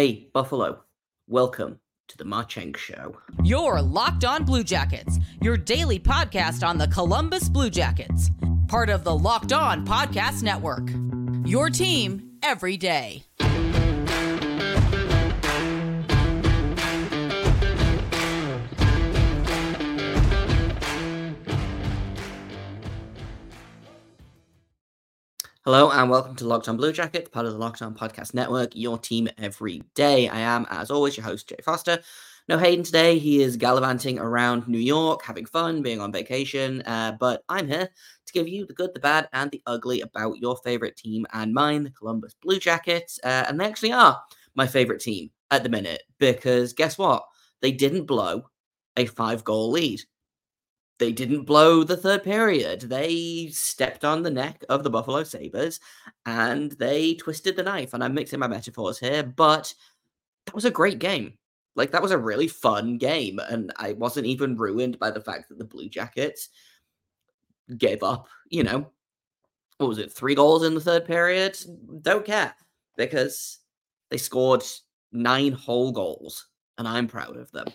Hey, Buffalo, welcome to the Marchenko Show. You're Locked On Blue Jackets, your daily podcast on the Columbus Blue Jackets, part of the Locked On Podcast Network. Your team every day. Hello and welcome to Locked On Blue Jackets, part of the Locked On Podcast Network, your team every day. I am, as always, your host, Jay Foster. No Hayden today. He is gallivanting around New York, having fun, being on vacation. Uh, but I'm here to give you the good, the bad, and the ugly about your favorite team and mine, the Columbus Blue Jackets. Uh, and they actually are my favorite team at the minute because guess what? They didn't blow a five goal lead they didn't blow the third period. They stepped on the neck of the Buffalo Sabres and they twisted the knife. And I'm mixing my metaphors here, but that was a great game. Like, that was a really fun game. And I wasn't even ruined by the fact that the Blue Jackets gave up, you know, what was it, three goals in the third period? Don't care because they scored nine whole goals. And I'm proud of them.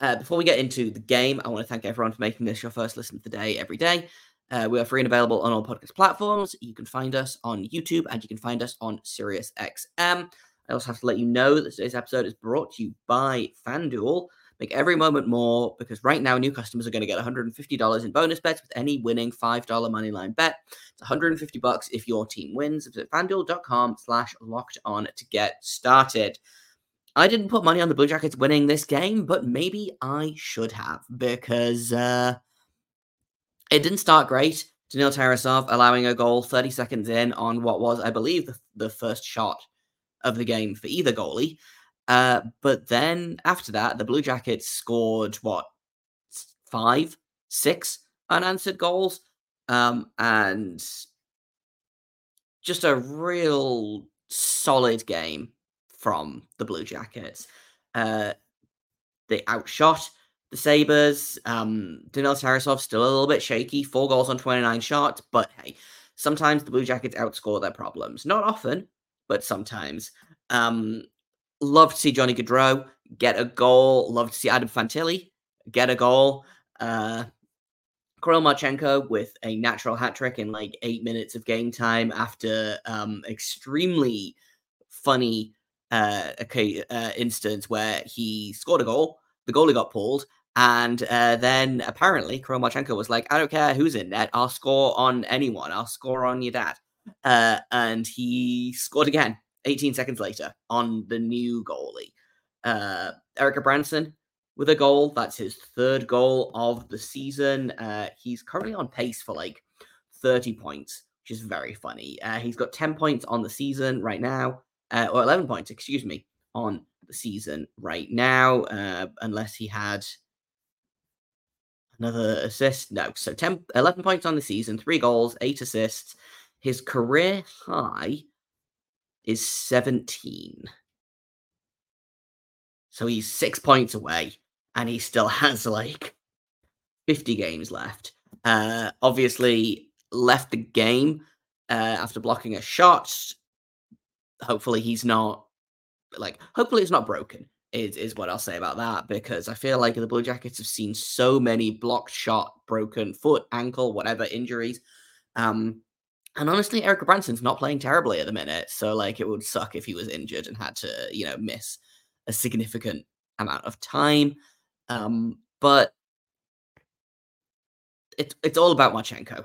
Uh, before we get into the game, I want to thank everyone for making this your first listen of the day every day. Uh, we are free and available on all podcast platforms. You can find us on YouTube and you can find us on SiriusXM. I also have to let you know that today's episode is brought to you by FanDuel. Make every moment more because right now new customers are going to get $150 in bonus bets with any winning $5 moneyline bet. It's 150 bucks if your team wins. Visit fanduel.com slash locked on to get started. I didn't put money on the Blue Jackets winning this game, but maybe I should have because uh, it didn't start great. Daniil Tarasov allowing a goal 30 seconds in on what was, I believe, the, first shot of the game for either goalie. Uh, but then after that, the Blue Jackets scored what five, six unanswered goals, um, and just a real solid game from the Blue Jackets. Uh, they outshot the Sabres. Um, Daniil Tarasov still a little bit shaky, four goals on 29 shots, but hey, sometimes the Blue Jackets outscore their problems. Not often, but sometimes. Um, love to see Johnny Gaudreau get a goal. Love to see Adam Fantilli get a goal. Uh, Kirill Marchenko with a natural hat trick in like eight minutes of game time after um, extremely funny uh, okay, uh, instance where he scored a goal, the goalie got pulled, and uh, then apparently Kromachenko was like, I don't care who's in net, I'll score on anyone, I'll score on your dad. Uh, and he scored again 18 seconds later on the new goalie. Uh, Erik Gudbranson with a goal. That's his third goal of the season. Uh, he's currently on pace for like 30 points, which is very funny. Uh, he's got 10 points on the season right now uh, or 11 points, excuse me, on the season right now, uh, unless he had another assist. No, so 10, 11 points on the season, three goals, eight assists. His career high is 17. So he's six points away, and he still has like 50 games left. Uh, obviously, left the game uh, after blocking a shot hopefully he's not like hopefully it's not broken is is what I'll say about that because I feel like the Blue Jackets have seen so many blocked shot, broken foot, ankle, whatever injuries. Um and honestly, Erik Gudbranson's not playing terribly at the minute. So like it would suck if he was injured and had to, you know, miss a significant amount of time. Um, but it's it's all about Marchenko.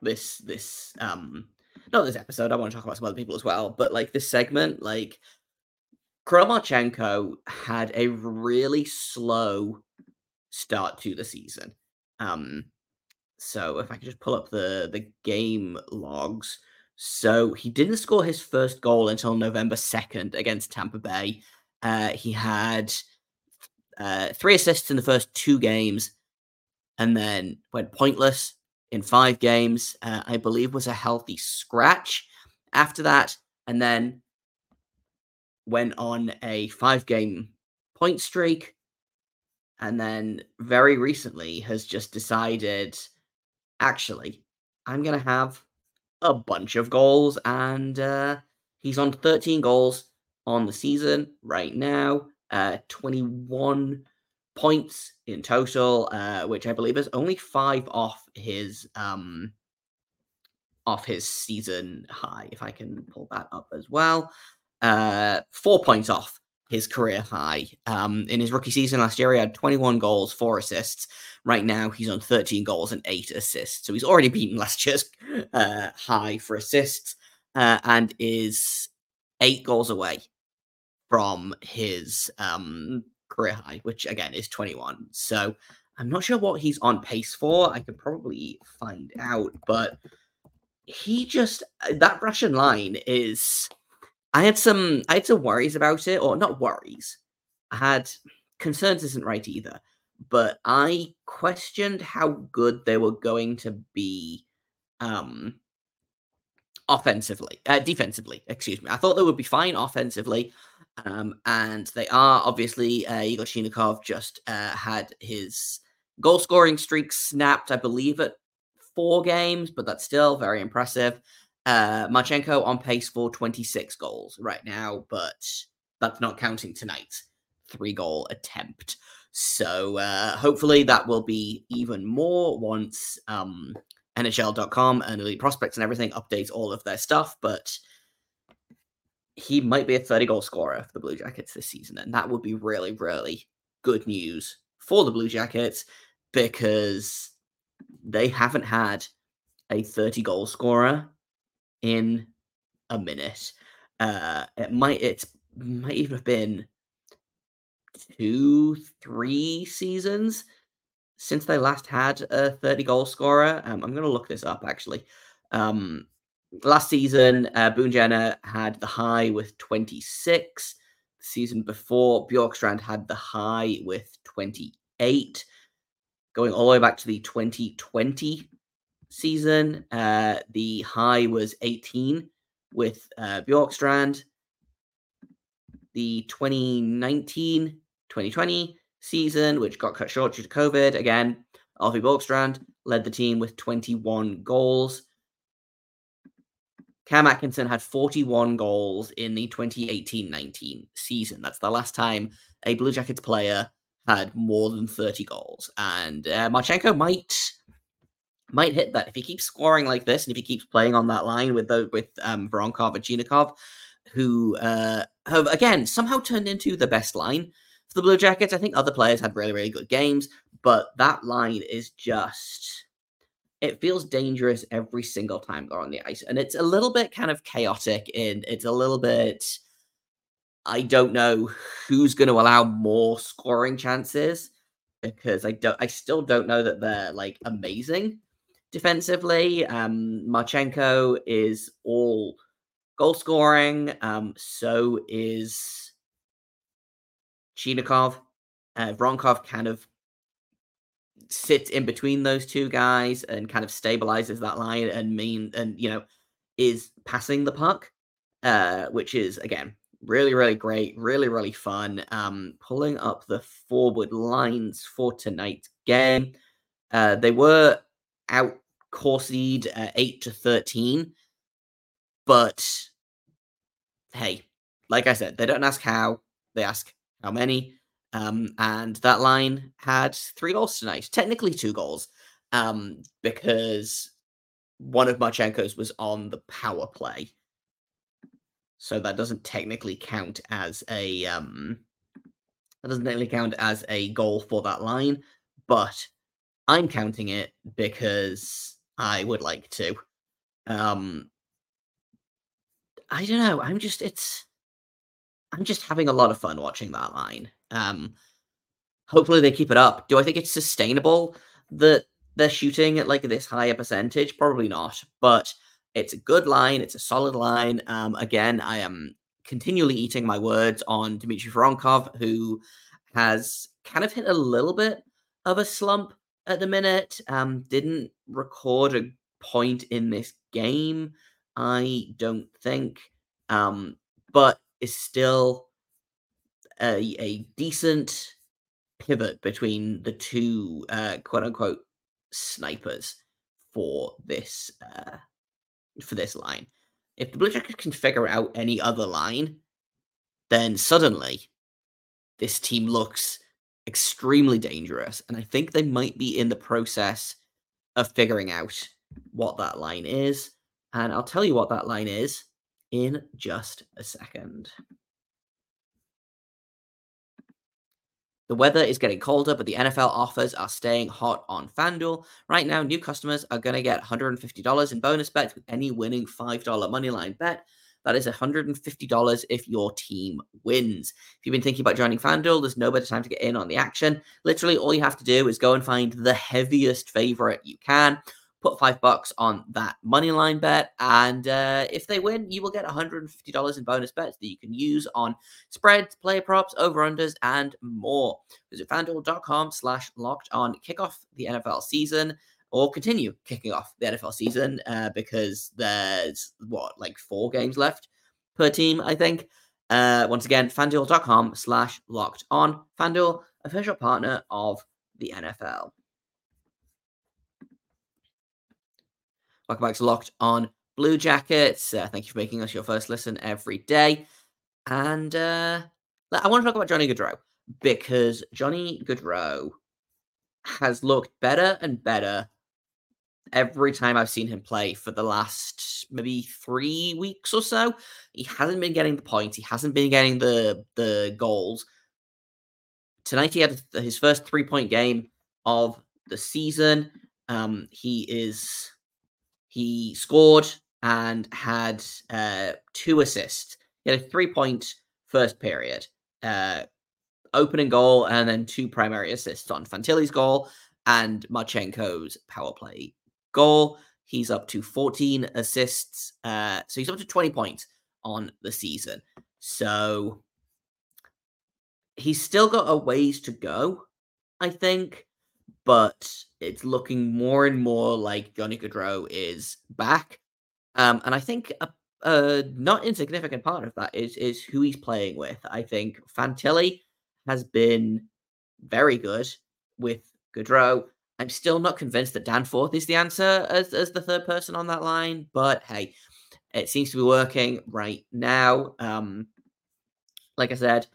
This this um not this episode. I want to talk about some other people as well, but like this segment, like Kromachenko had a really slow start to the season. Um, so if I could just pull up the the game logs. So he didn't score his first goal until November 2nd against Tampa Bay. Uh, he had uh, three assists in the first two games and then went pointless in five games, uh, I believe was a healthy scratch after that, and then went on a five game point streak. And then very recently has just decided actually, I'm going to have a bunch of goals. And uh, he's on 13 goals, on the season right now. Uh, 21 points in total, uh, which I believe is only five off his um off his season high. If I can pull that up as well, uh, four points off his career high. Um, in his rookie season last year, he had 21 goals, four assists. Right now, he's on 13 goals and eight assists. So he's already beaten last year's uh, high for assists uh, and is eight goals away from his um, career high, which again is 21. So I'm not sure what he's on pace for. I could probably find out, but he just uh, that Russian line is I had some I had some worries about it, or not worries. I had concerns isn't right either, but I questioned how good they were going to be um offensively, uh, defensively, excuse me. I thought they would be fine offensively. Um, and they are obviously uh, Yegor Chinakhov just uh, had his goal scoring streak snapped, I believe, at four games, but that's still very impressive. Uh, Marchenko on pace for 26 goals right now, but that's not counting tonight's three goal attempt. So uh, hopefully that will be even more once um, NHL.com and Elite Prospects and everything updates all of their stuff. But he might be a 30 goal scorer for the Blue Jackets this season. And that would be really, really good news for the Blue Jackets because they haven't had a 30 goal scorer in a minute. Uh, it might it might even have been two, three seasons since they last had a 30 goal scorer. Um, I'm going to look this up actually. Um, last season, uh, Boone Jenner had the high with 26. The season before, Bjorkstrand had the high with 28. Going all the way back to the 2020 season. Uh, the high was 18 with uh, Bjorkstrand. The 2019 2020 season, which got cut short due to COVID, again, Alfie Bjorkstrand led the team with 21 goals. Cam Atkinson had 41 goals in the 2018 19 season. That's the last time a Blue Jackets player had more than 30 goals. And uh, Marchenko might might hit that if he keeps scoring like this, and if he keeps playing on that line with the with um, Voronkov and Chinakhov, who uh, have again somehow turned into the best line for the Blue Jackets. I think other players had really really good games, but that line is just it feels dangerous every single time they're on the ice, and it's a little bit kind of chaotic. And it's a little bit I don't know who's going to allow more scoring chances because I don't I still don't know that they're like amazing defensively. Um, Marchenko is all goal scoring. Um, so is Chinakhov. Uh, Voronkov kind of sits in between those two guys and kind of stabilizes that line and mean and you know is passing the puck, uh, which is again really really great, really really fun. Um, pulling up the forward lines for tonight's game. Uh, they were out Corseed uh, 8 to 13. But hey, like I said, they don't ask how, they ask how many. Um, and that line had three goals tonight, technically two goals, um, because one of Marchenko's was on the power play. So that doesn't technically count as a um that doesn't technically count as a goal for that line, but I'm counting it because I would like to. Um, I don't know. I'm just it's I'm just having a lot of fun watching that line. Um, hopefully they keep it up. Do I think it's sustainable that they're shooting at like this higher percentage? Probably not, but it's a good line. It's a solid line. Um, again, I am continually eating my words on Dmitry Voronkov, who has kind of hit a little bit of a slump at the minute. Um, didn't record a point in this game, I don't think. Um, but is still a, a decent pivot between the two uh, quote unquote snipers for this uh, for this line. If the Blue Jackets can figure out any other line then suddenly this team looks extremely dangerous. And I think they might be in the process of figuring out what that line is. And I'll tell you what that line is in just a second. The weather is getting colder, but the NFL offers are staying hot on FanDuel. Right now, new customers are going to get $150 in bonus bets with any winning $5 moneyline bet. That is $150 if your team wins. If you've been thinking about joining FanDuel, there's no better time to get in on the action. Literally, all you have to do is go and find the heaviest favorite you can put five bucks on that money line bet. And uh, if they win, you will get $150 in bonus bets that you can use on spreads, player props, over-unders, and more. Visit fanduel.com slash locked on. Kick off the NFL season or continue kicking off the NFL season uh, because there's what, like four games left per team, I think. Uh, once again, fanduel.com slash locked on. Fanduel, official partner of the NFL. Welcome back to Locked on Blue Jackets. Uh, thank you for making us your first listen every day. And uh, I want to talk about Johnny Gaudreau because Johnny Gaudreau has looked better and better every time I've seen him play for the last maybe three weeks or so. He hasn't been getting the points. He hasn't been getting the the goals. Tonight he had his first three point game of the season. Um, he is he scored and had uh, two assists. He had a three point first period, uh, opening goal, and then two primary assists on Fantilli's goal and Marchenko's power play goal. He's up to 14 assists. Uh, so he's up to 20 points on the season. So he's still got a ways to go, I think but it's looking more and more like Johnny Gaudreau is back. Um, and I think a, a, not insignificant part of that is is who he's playing with. I think Fantilli has been very good with Gaudreau. I'm still not convinced that Danforth is the answer as, as the third person on that line, but hey, it seems to be working right now. Um, like I said,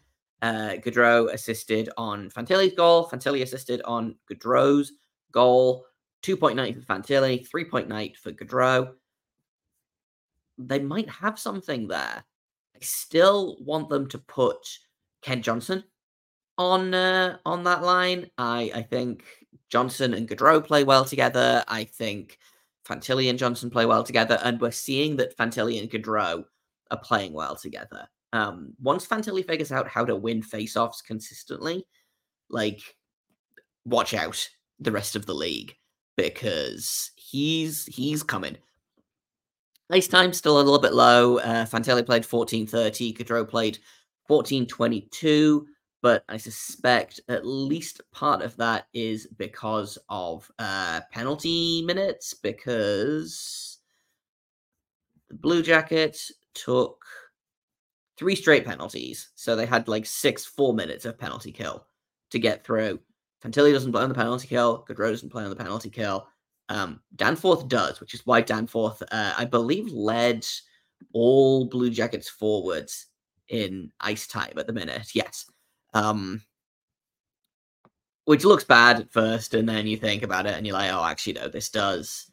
uh, Gaudreau assisted on Fantilli's goal. Fantilli assisted on Gaudreau's goal. 2.9 for Fantilli, 3.9 for Gaudreau. They might have something there. I still want them to put Kent Johnson on uh, on that line. I I think Johnson and Gaudreau play well together. I think Fantilli and Johnson play well together, and we're seeing that Fantilli and Gaudreau are playing well together. Um, once Fantilli figures out how to win face-offs consistently, like watch out the rest of the league because he's he's coming. Ice time still a little bit low. Uh, Fantilli played 1430, Gaudreau played 1422, but I suspect at least part of that is because of uh, penalty minutes because the Blue Jackets took three straight penalties. So they had like six, four minutes of penalty kill to get through. Fantilli doesn't play on the penalty kill. Gaudreau doesn't play on the penalty kill. Um, Danforth does, which is why Danforth, uh, I believe, led all Blue Jackets forwards in ice time at the minute. Yes. Um, which looks bad at first, and then you think about it and you're like, oh, actually, no, this does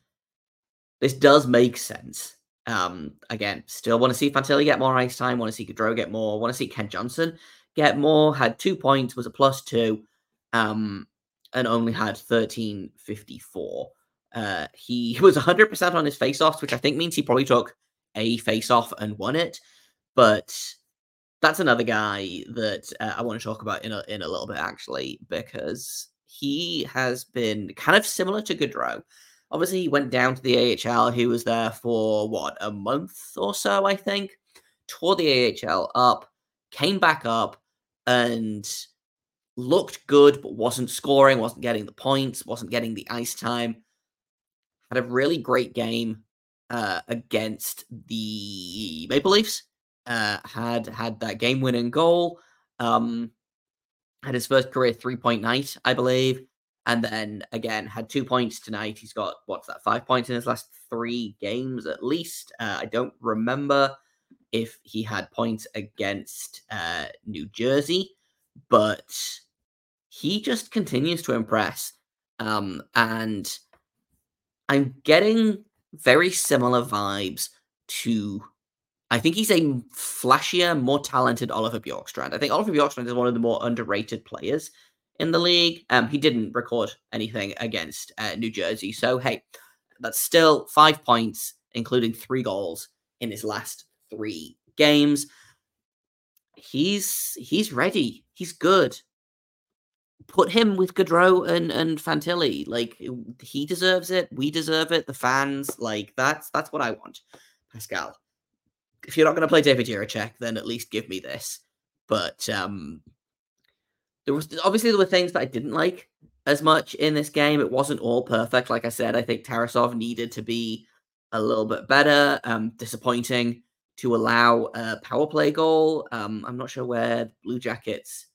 this does make sense. Um, again, still want to see Fantilli get more ice time. Want to see Gaudreau get more. Want to see Kent Johnson get more. Had two points, was a plus two, um, and only had thirteen fifty four. Uh, he was 100% on his face offs, which I think means he probably took a face off and won it. But that's another guy that uh, I want to talk about in a, in a little bit, actually, because he has been kind of similar to Gaudreau Obviously, he went down to the AHL. He was there for what a month or so, I think. Tore the AHL up, came back up, and looked good, but wasn't scoring, wasn't getting the points, wasn't getting the ice time. Had a really great game uh, against the Maple Leafs. Uh, had had that game winning goal. Um, had his first career three point night, I believe. And then again, had two points tonight. He's got what's that, five points in his last three games at least. Uh, I don't remember if he had points against uh, New Jersey, but he just continues to impress. Um, and I'm getting very similar vibes to I think he's a flashier, more talented Oliver Bjorkstrand. I think Oliver Bjorkstrand is one of the more underrated players in the league. Um, he didn't record anything against uh, New Jersey, so hey, that's still five points, including three goals in his last three games. He's he's ready. He's good. Put him with Gaudreau and and Fantilli. Like he deserves it. We deserve it. The fans. Like that's that's what I want, Pascal if you're not going to play David Jiricek, then at least give me this. But um, there was obviously there were things that I didn't like as much in this game. It wasn't all perfect. Like I said, I think Tarasov needed to be a little bit better. Um, disappointing to allow a power play goal. Um, I'm not sure where Blue Jackets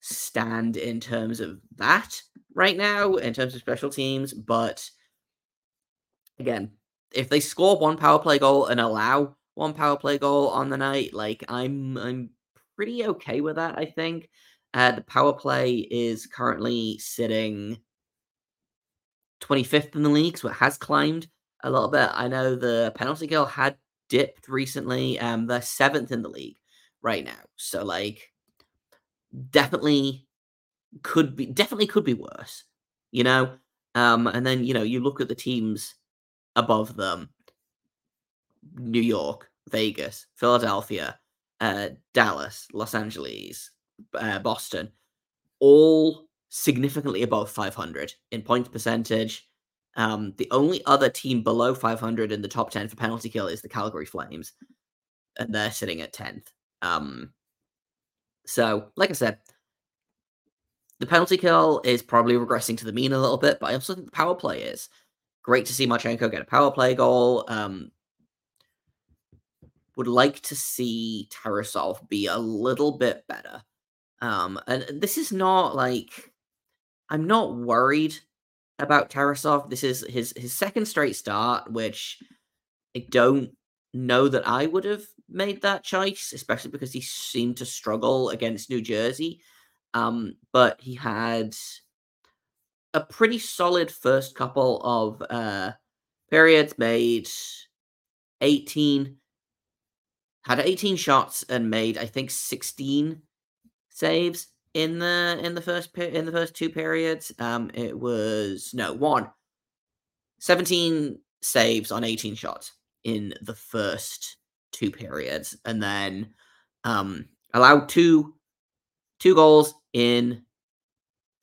stand in terms of that right now, in terms of special teams, but again, if they score one power play goal and allow one power play goal on the night, like I'm I'm pretty okay with that. I think uh, the power play is currently sitting 25th in the league, so it has climbed a little bit. I know the penalty kill had dipped recently. Um, they're seventh in the league right now, so like definitely could be definitely could be worse. You know, um, and then you know you look at the teams above them New York, Vegas, Philadelphia, uh, Dallas, Los Angeles, uh, Boston, all significantly above 500 in point percentage. Um, the only other team below 500 in the top 10 for penalty kill is the Calgary Flames, and they're sitting at 10th. Um, so, like I said, the penalty kill is probably regressing to the mean a little bit, but I also think the power play is. Great to see Marchenko get a power play goal. Um, would like to see Tarasov be a little bit better. Um, and this is not like I'm not worried about Tarasov. This is his his second straight start, which I don't know that I would have made that choice, especially because he seemed to struggle against New Jersey. Um, but he had a pretty solid first couple of uh, periods, made 18, had 18 shots and made I think 16 saves in the in the first in the first two periods. Um, it was no one 17 saves on 18 shots in the first two periods, and then um allowed two two goals in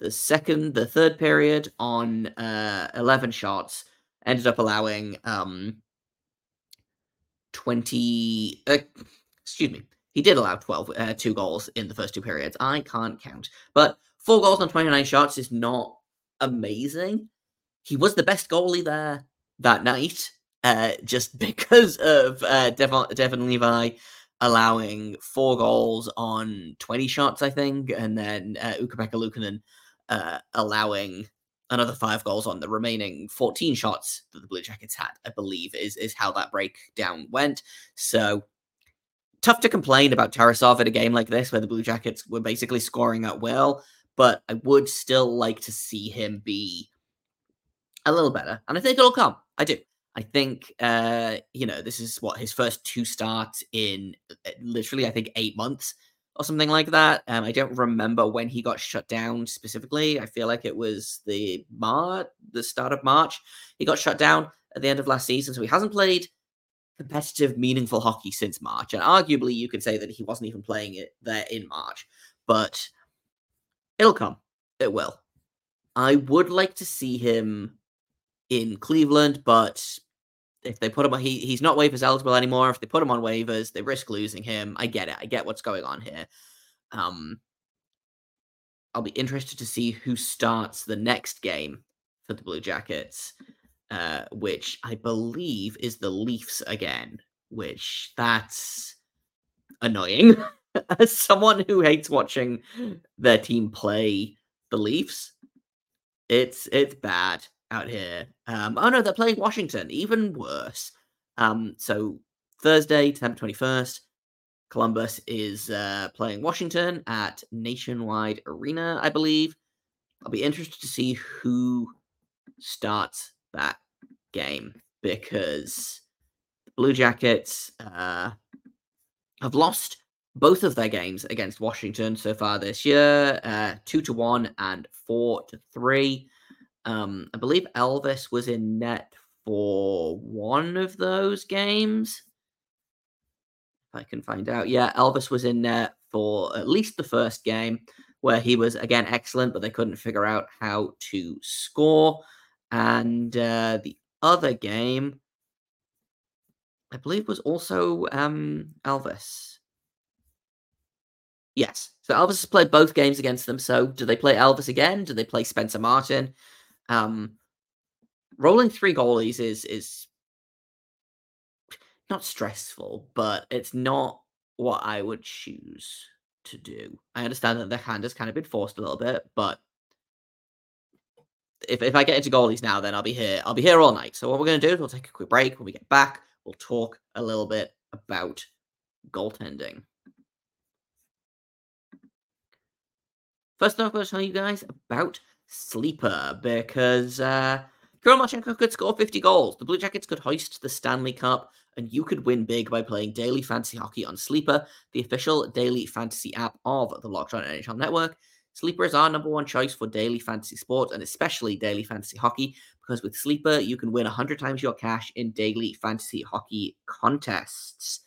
the second, the third period on uh, 11 shots ended up allowing um, 20. Uh, excuse me. He did allow 12, uh, two goals in the first two periods. I can't count. But four goals on 29 shots is not amazing. He was the best goalie there that night, uh, just because of uh, Devon, Devon Levi allowing four goals on 20 shots, I think, and then uh, Ukko-Pekka Luukkonen uh, allowing another five goals on the remaining 14 shots that the Blue Jackets had, I believe, is, is how that breakdown went. So tough to complain about Tarasov at a game like this where the Blue Jackets were basically scoring at will, but I would still like to see him be a little better. And I think it'll come. I do. I think, uh, you know, this is what his first two starts in uh, literally, I think, eight months or something like that. Um, I don't remember when he got shut down specifically. I feel like it was the Mar, the start of March. He got shut down at the end of last season, so he hasn't played competitive, meaningful hockey since March. And arguably, you could say that he wasn't even playing it there in March. But it'll come. It will. I would like to see him in Cleveland, but if they put him on, he, he's not waivers eligible anymore. If they put him on waivers, they risk losing him. I get it. I get what's going on here. Um, I'll be interested to see who starts the next game for the Blue Jackets, uh, which I believe is the Leafs again. Which that's annoying. As someone who hates watching their team play the Leafs, it's it's bad out here. Um, oh no, they're playing Washington, even worse. Um, so Thursday, December 21st, Columbus is uh, playing Washington at Nationwide Arena, I believe. I'll be interested to see who starts that game because the Blue Jackets uh, have lost both of their games against Washington so far this year, uh, two to one and four to three. Um, I believe Elvis was in net for one of those games. If I can find out, yeah, Elvis was in net for at least the first game, where he was again excellent, but they couldn't figure out how to score. And uh, the other game, I believe, was also um, Elvis. Yes. So Elvis has played both games against them. So do they play Elvis again? Do they play Spencer Martin? Um, rolling three goalies is is not stressful, but it's not what I would choose to do. I understand that the hand has kind of been forced a little bit, but if, if I get into goalies now, then I'll be here. I'll be here all night. So what we're going to do is we'll take a quick break. When we get back, we'll talk a little bit about goaltending. First off, I'll tell you guys about Sleeper because uh, Kirill could score 50 goals. The Blue Jackets could hoist the Stanley Cup, and you could win big by playing daily fantasy hockey on Sleeper, the official daily fantasy app of the Locked On NHL Network. Sleeper is our number one choice for daily fantasy sports and especially daily fantasy hockey because with Sleeper, you can win 100 times your cash in daily fantasy hockey contests.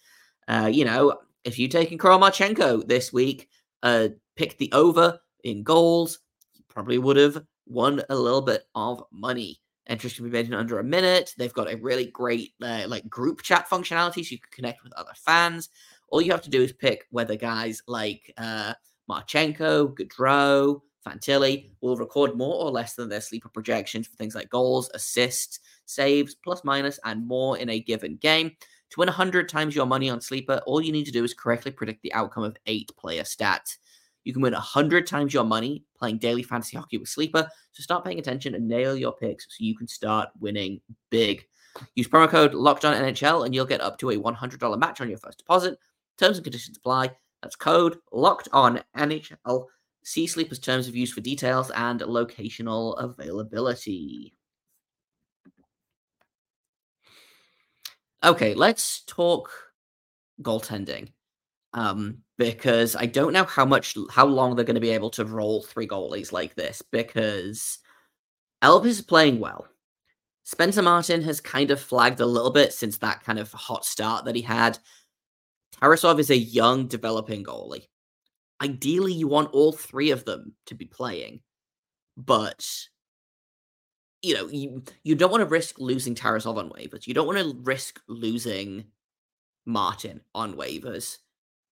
Uh, you know, if you take in Marchenko this week, uh, pick the over in goals, probably would have won a little bit of money. Entries can be made in under a minute. They've got a really great uh, like group chat functionality, so you can connect with other fans. All you have to do is pick whether guys like uh, Marchenko, Gaudreau, Fantilli will record more or less than their sleeper projections for things like goals, assists, saves, plus minus, and more in a given game. To win 100 times your money on Sleeper, all you need to do is correctly predict the outcome of eight player stats. You can win 100 times your money playing daily fantasy hockey with Sleeper, so start paying attention and nail your picks so you can start winning big. Use promo code locked on NHL and you'll get up to a $100 match on your first deposit. Terms and conditions apply. That's code locked on NHL. See Sleeper's terms of use for details and locational availability. Okay, let's talk goaltending. Um, because I don't know how much how long they're going to be able to roll three goalies like this because Elvis is playing well. Spencer Martin has kind of flagged a little bit since that kind of hot start that he had. Tarasov is a young, developing goalie. Ideally, you want all three of them to be playing, but you know, you you don't want to risk losing Tarasov on waivers. You don't want to risk losing Martin on waivers.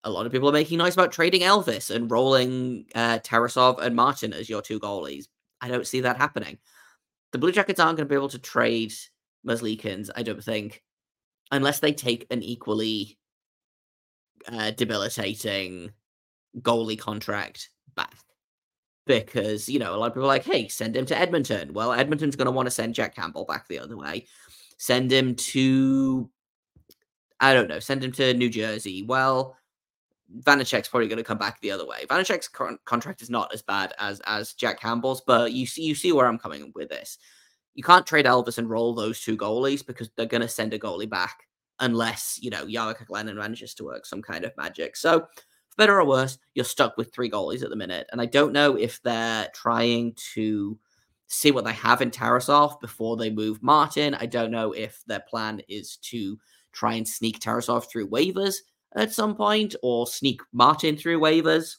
A lot of people are making noise about trading Elvis and rolling uh, Tarasov and Martin as your two goalies. I don't see that happening. The Blue Jackets aren't going to be able to trade Merzlikins, I don't think, unless they take an equally uh, debilitating goalie contract back. Because, you know, a lot of people are like, hey, send him to Edmonton. Well, Edmonton's going to want to send Jack Campbell back the other way. Send him to, I don't know, send him to New Jersey. Well, Vanecek's probably going to come back the other way. Vanecek's con- contract is not as bad as as Jack Campbell's, but you see you see where I'm coming with this. You can't trade Elvis and roll those two goalies because they're going to send a goalie back unless, you know, Jarmo Kekalainen manages to work some kind of magic. So, for better or worse, you're stuck with three goalies at the minute. And I don't know if they're trying to see what they have in Tarasov before they move Martin. I don't know if their plan is to try and sneak Tarasov through waivers at some point or sneak Martin through waivers.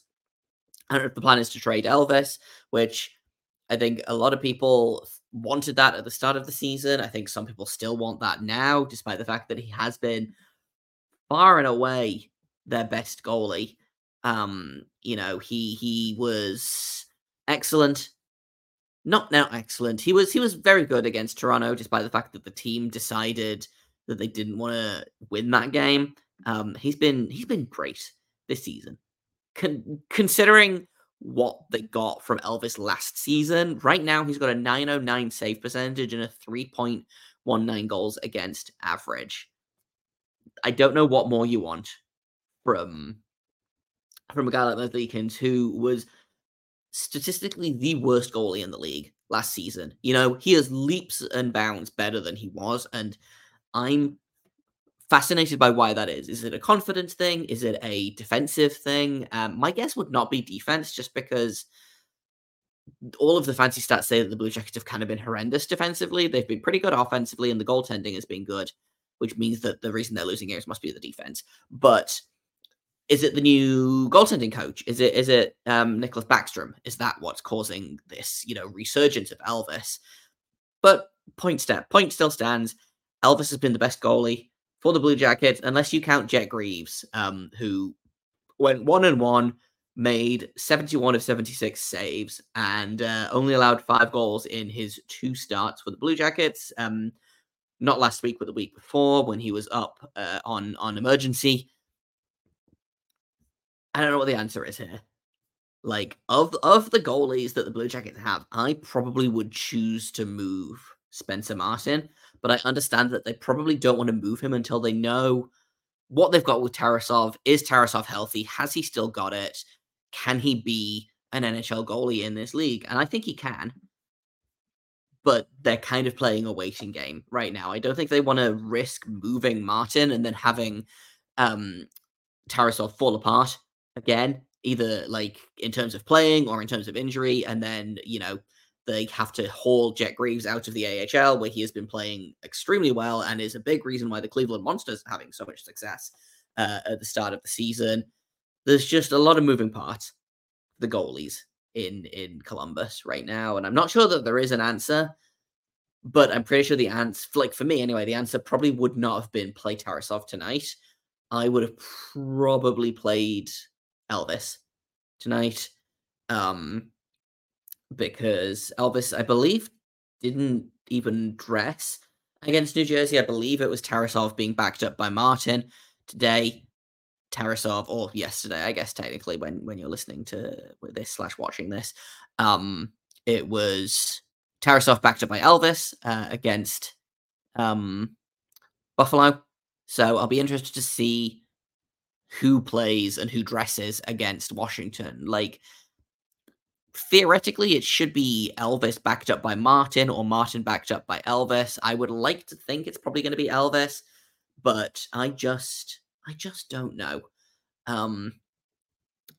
I don't know if the plan is to trade Elvis, which I think a lot of people wanted that at the start of the season. I think some people still want that now, despite the fact that he has been far and away their best goalie. Um, you know, he he was excellent. Not now excellent. He was he was very good against Toronto, despite the fact that the team decided that they didn't want to win that game. Um, he's been he's been great this season. Con- considering what they got from Elvis last season. Right now, he's got a 909 save percentage and a 3.19 goals against average. I don't know what more you want from from a guy like Merzlikins, who was statistically the worst goalie in the league last season. You know, he has leaps and bounds better than he was, and I'm fascinated by why that is. Is it a confidence thing? Is it a defensive thing? Um, my guess would not be defense, just because all of the fancy stats say that the Blue Jackets have kind of been horrendous defensively. They've been pretty good offensively, and the goaltending has been good, which means that the reason they're losing games must be the defense. But is it the new goaltending coach? Is it is it um, Niklas Backstrom? Is that what's causing this you know resurgence of Elvis? But point step point still stands. Elvis has been the best goalie for the Blue Jackets, unless you count Jet Greaves, um, who went one and one, made 71 of 76 saves, and uh, only allowed five goals in his two starts for the Blue Jackets. Um, not last week, but the week before when he was up uh, on on emergency. I don't know what the answer is here. Like of of the goalies that the Blue Jackets have, I probably would choose to move Spencer Martin, but I understand that they probably don't want to move him until they know what they've got with Tarasov. Is Tarasov healthy? Has he still got it? Can he be an NHL goalie in this league? And I think he can. But they're kind of playing a waiting game right now. I don't think they want to risk moving Martin and then having um Tarasov fall apart again, either like in terms of playing or in terms of injury, and then you know they have to haul Jet Greaves out of the AHL, where he has been playing extremely well and is a big reason why the Cleveland Monsters are having so much success uh, at the start of the season. There's just a lot of moving parts, the goalies in in Columbus right now, and I'm not sure that there is an answer. But I'm pretty sure the answer, like for me anyway, the answer probably would not have been play Tarasov tonight. I would have probably played Elvis tonight. Um, because Elvis, I believe, didn't even dress against New Jersey. I believe it was Tarasov being backed up by Martin today. Tarasov, or yesterday, I guess technically, when when you're listening to this slash watching this, um, it was Tarasov backed up by Elvis uh, against um Buffalo. So I'll be interested to see who plays and who dresses against Washington. Like theoretically, it should be Elvis backed up by Martin or Martin backed up by Elvis. I would like to think it's probably going to be Elvis, but I just I just don't know. Um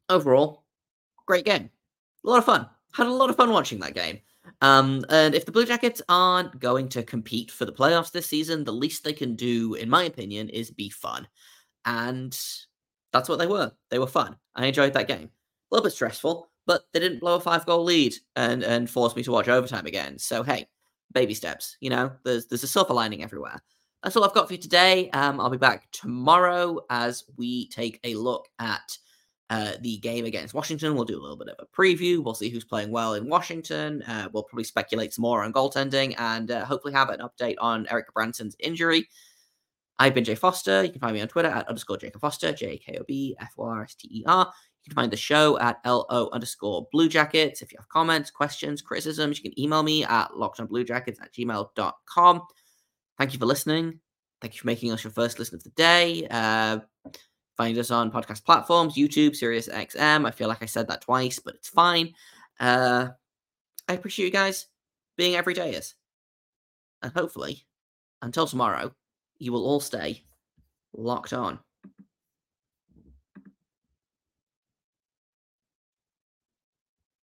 overall, great game. A lot of fun. Had a lot of fun watching that game. Um, and if the Blue Jackets aren't going to compete for the playoffs this season, the least they can do, in my opinion, is be fun. And that's what they were. They were fun. I enjoyed that game. A little bit stressful, but they didn't blow a five goal lead and and force me to watch overtime again. So hey, baby steps. You know, there's there's a silver lining everywhere. That's all I've got for you today. Um, I'll be back tomorrow as we take a look at uh, the game against Washington. We'll do a little bit of a preview. We'll see who's playing well in Washington. Uh, we'll probably speculate some more on goaltending and uh, hopefully have an update on Erik Gudbranson's injury. I've been Jay Foster. You can find me on Twitter at underscore Jacob Foster, J K O B F O R S T E R. You can find the show at LO underscore Blue Jackets. If you have comments, questions, criticisms, you can email me at lockedonbluejackets at gmail.com. Thank you for listening. Thank you for making us your first listen of the day. Uh, find us on podcast platforms, YouTube, Sirius XM. I feel like I said that twice, but it's fine. Uh, I appreciate you guys being everydayers. And hopefully, until tomorrow, you will all stay locked on.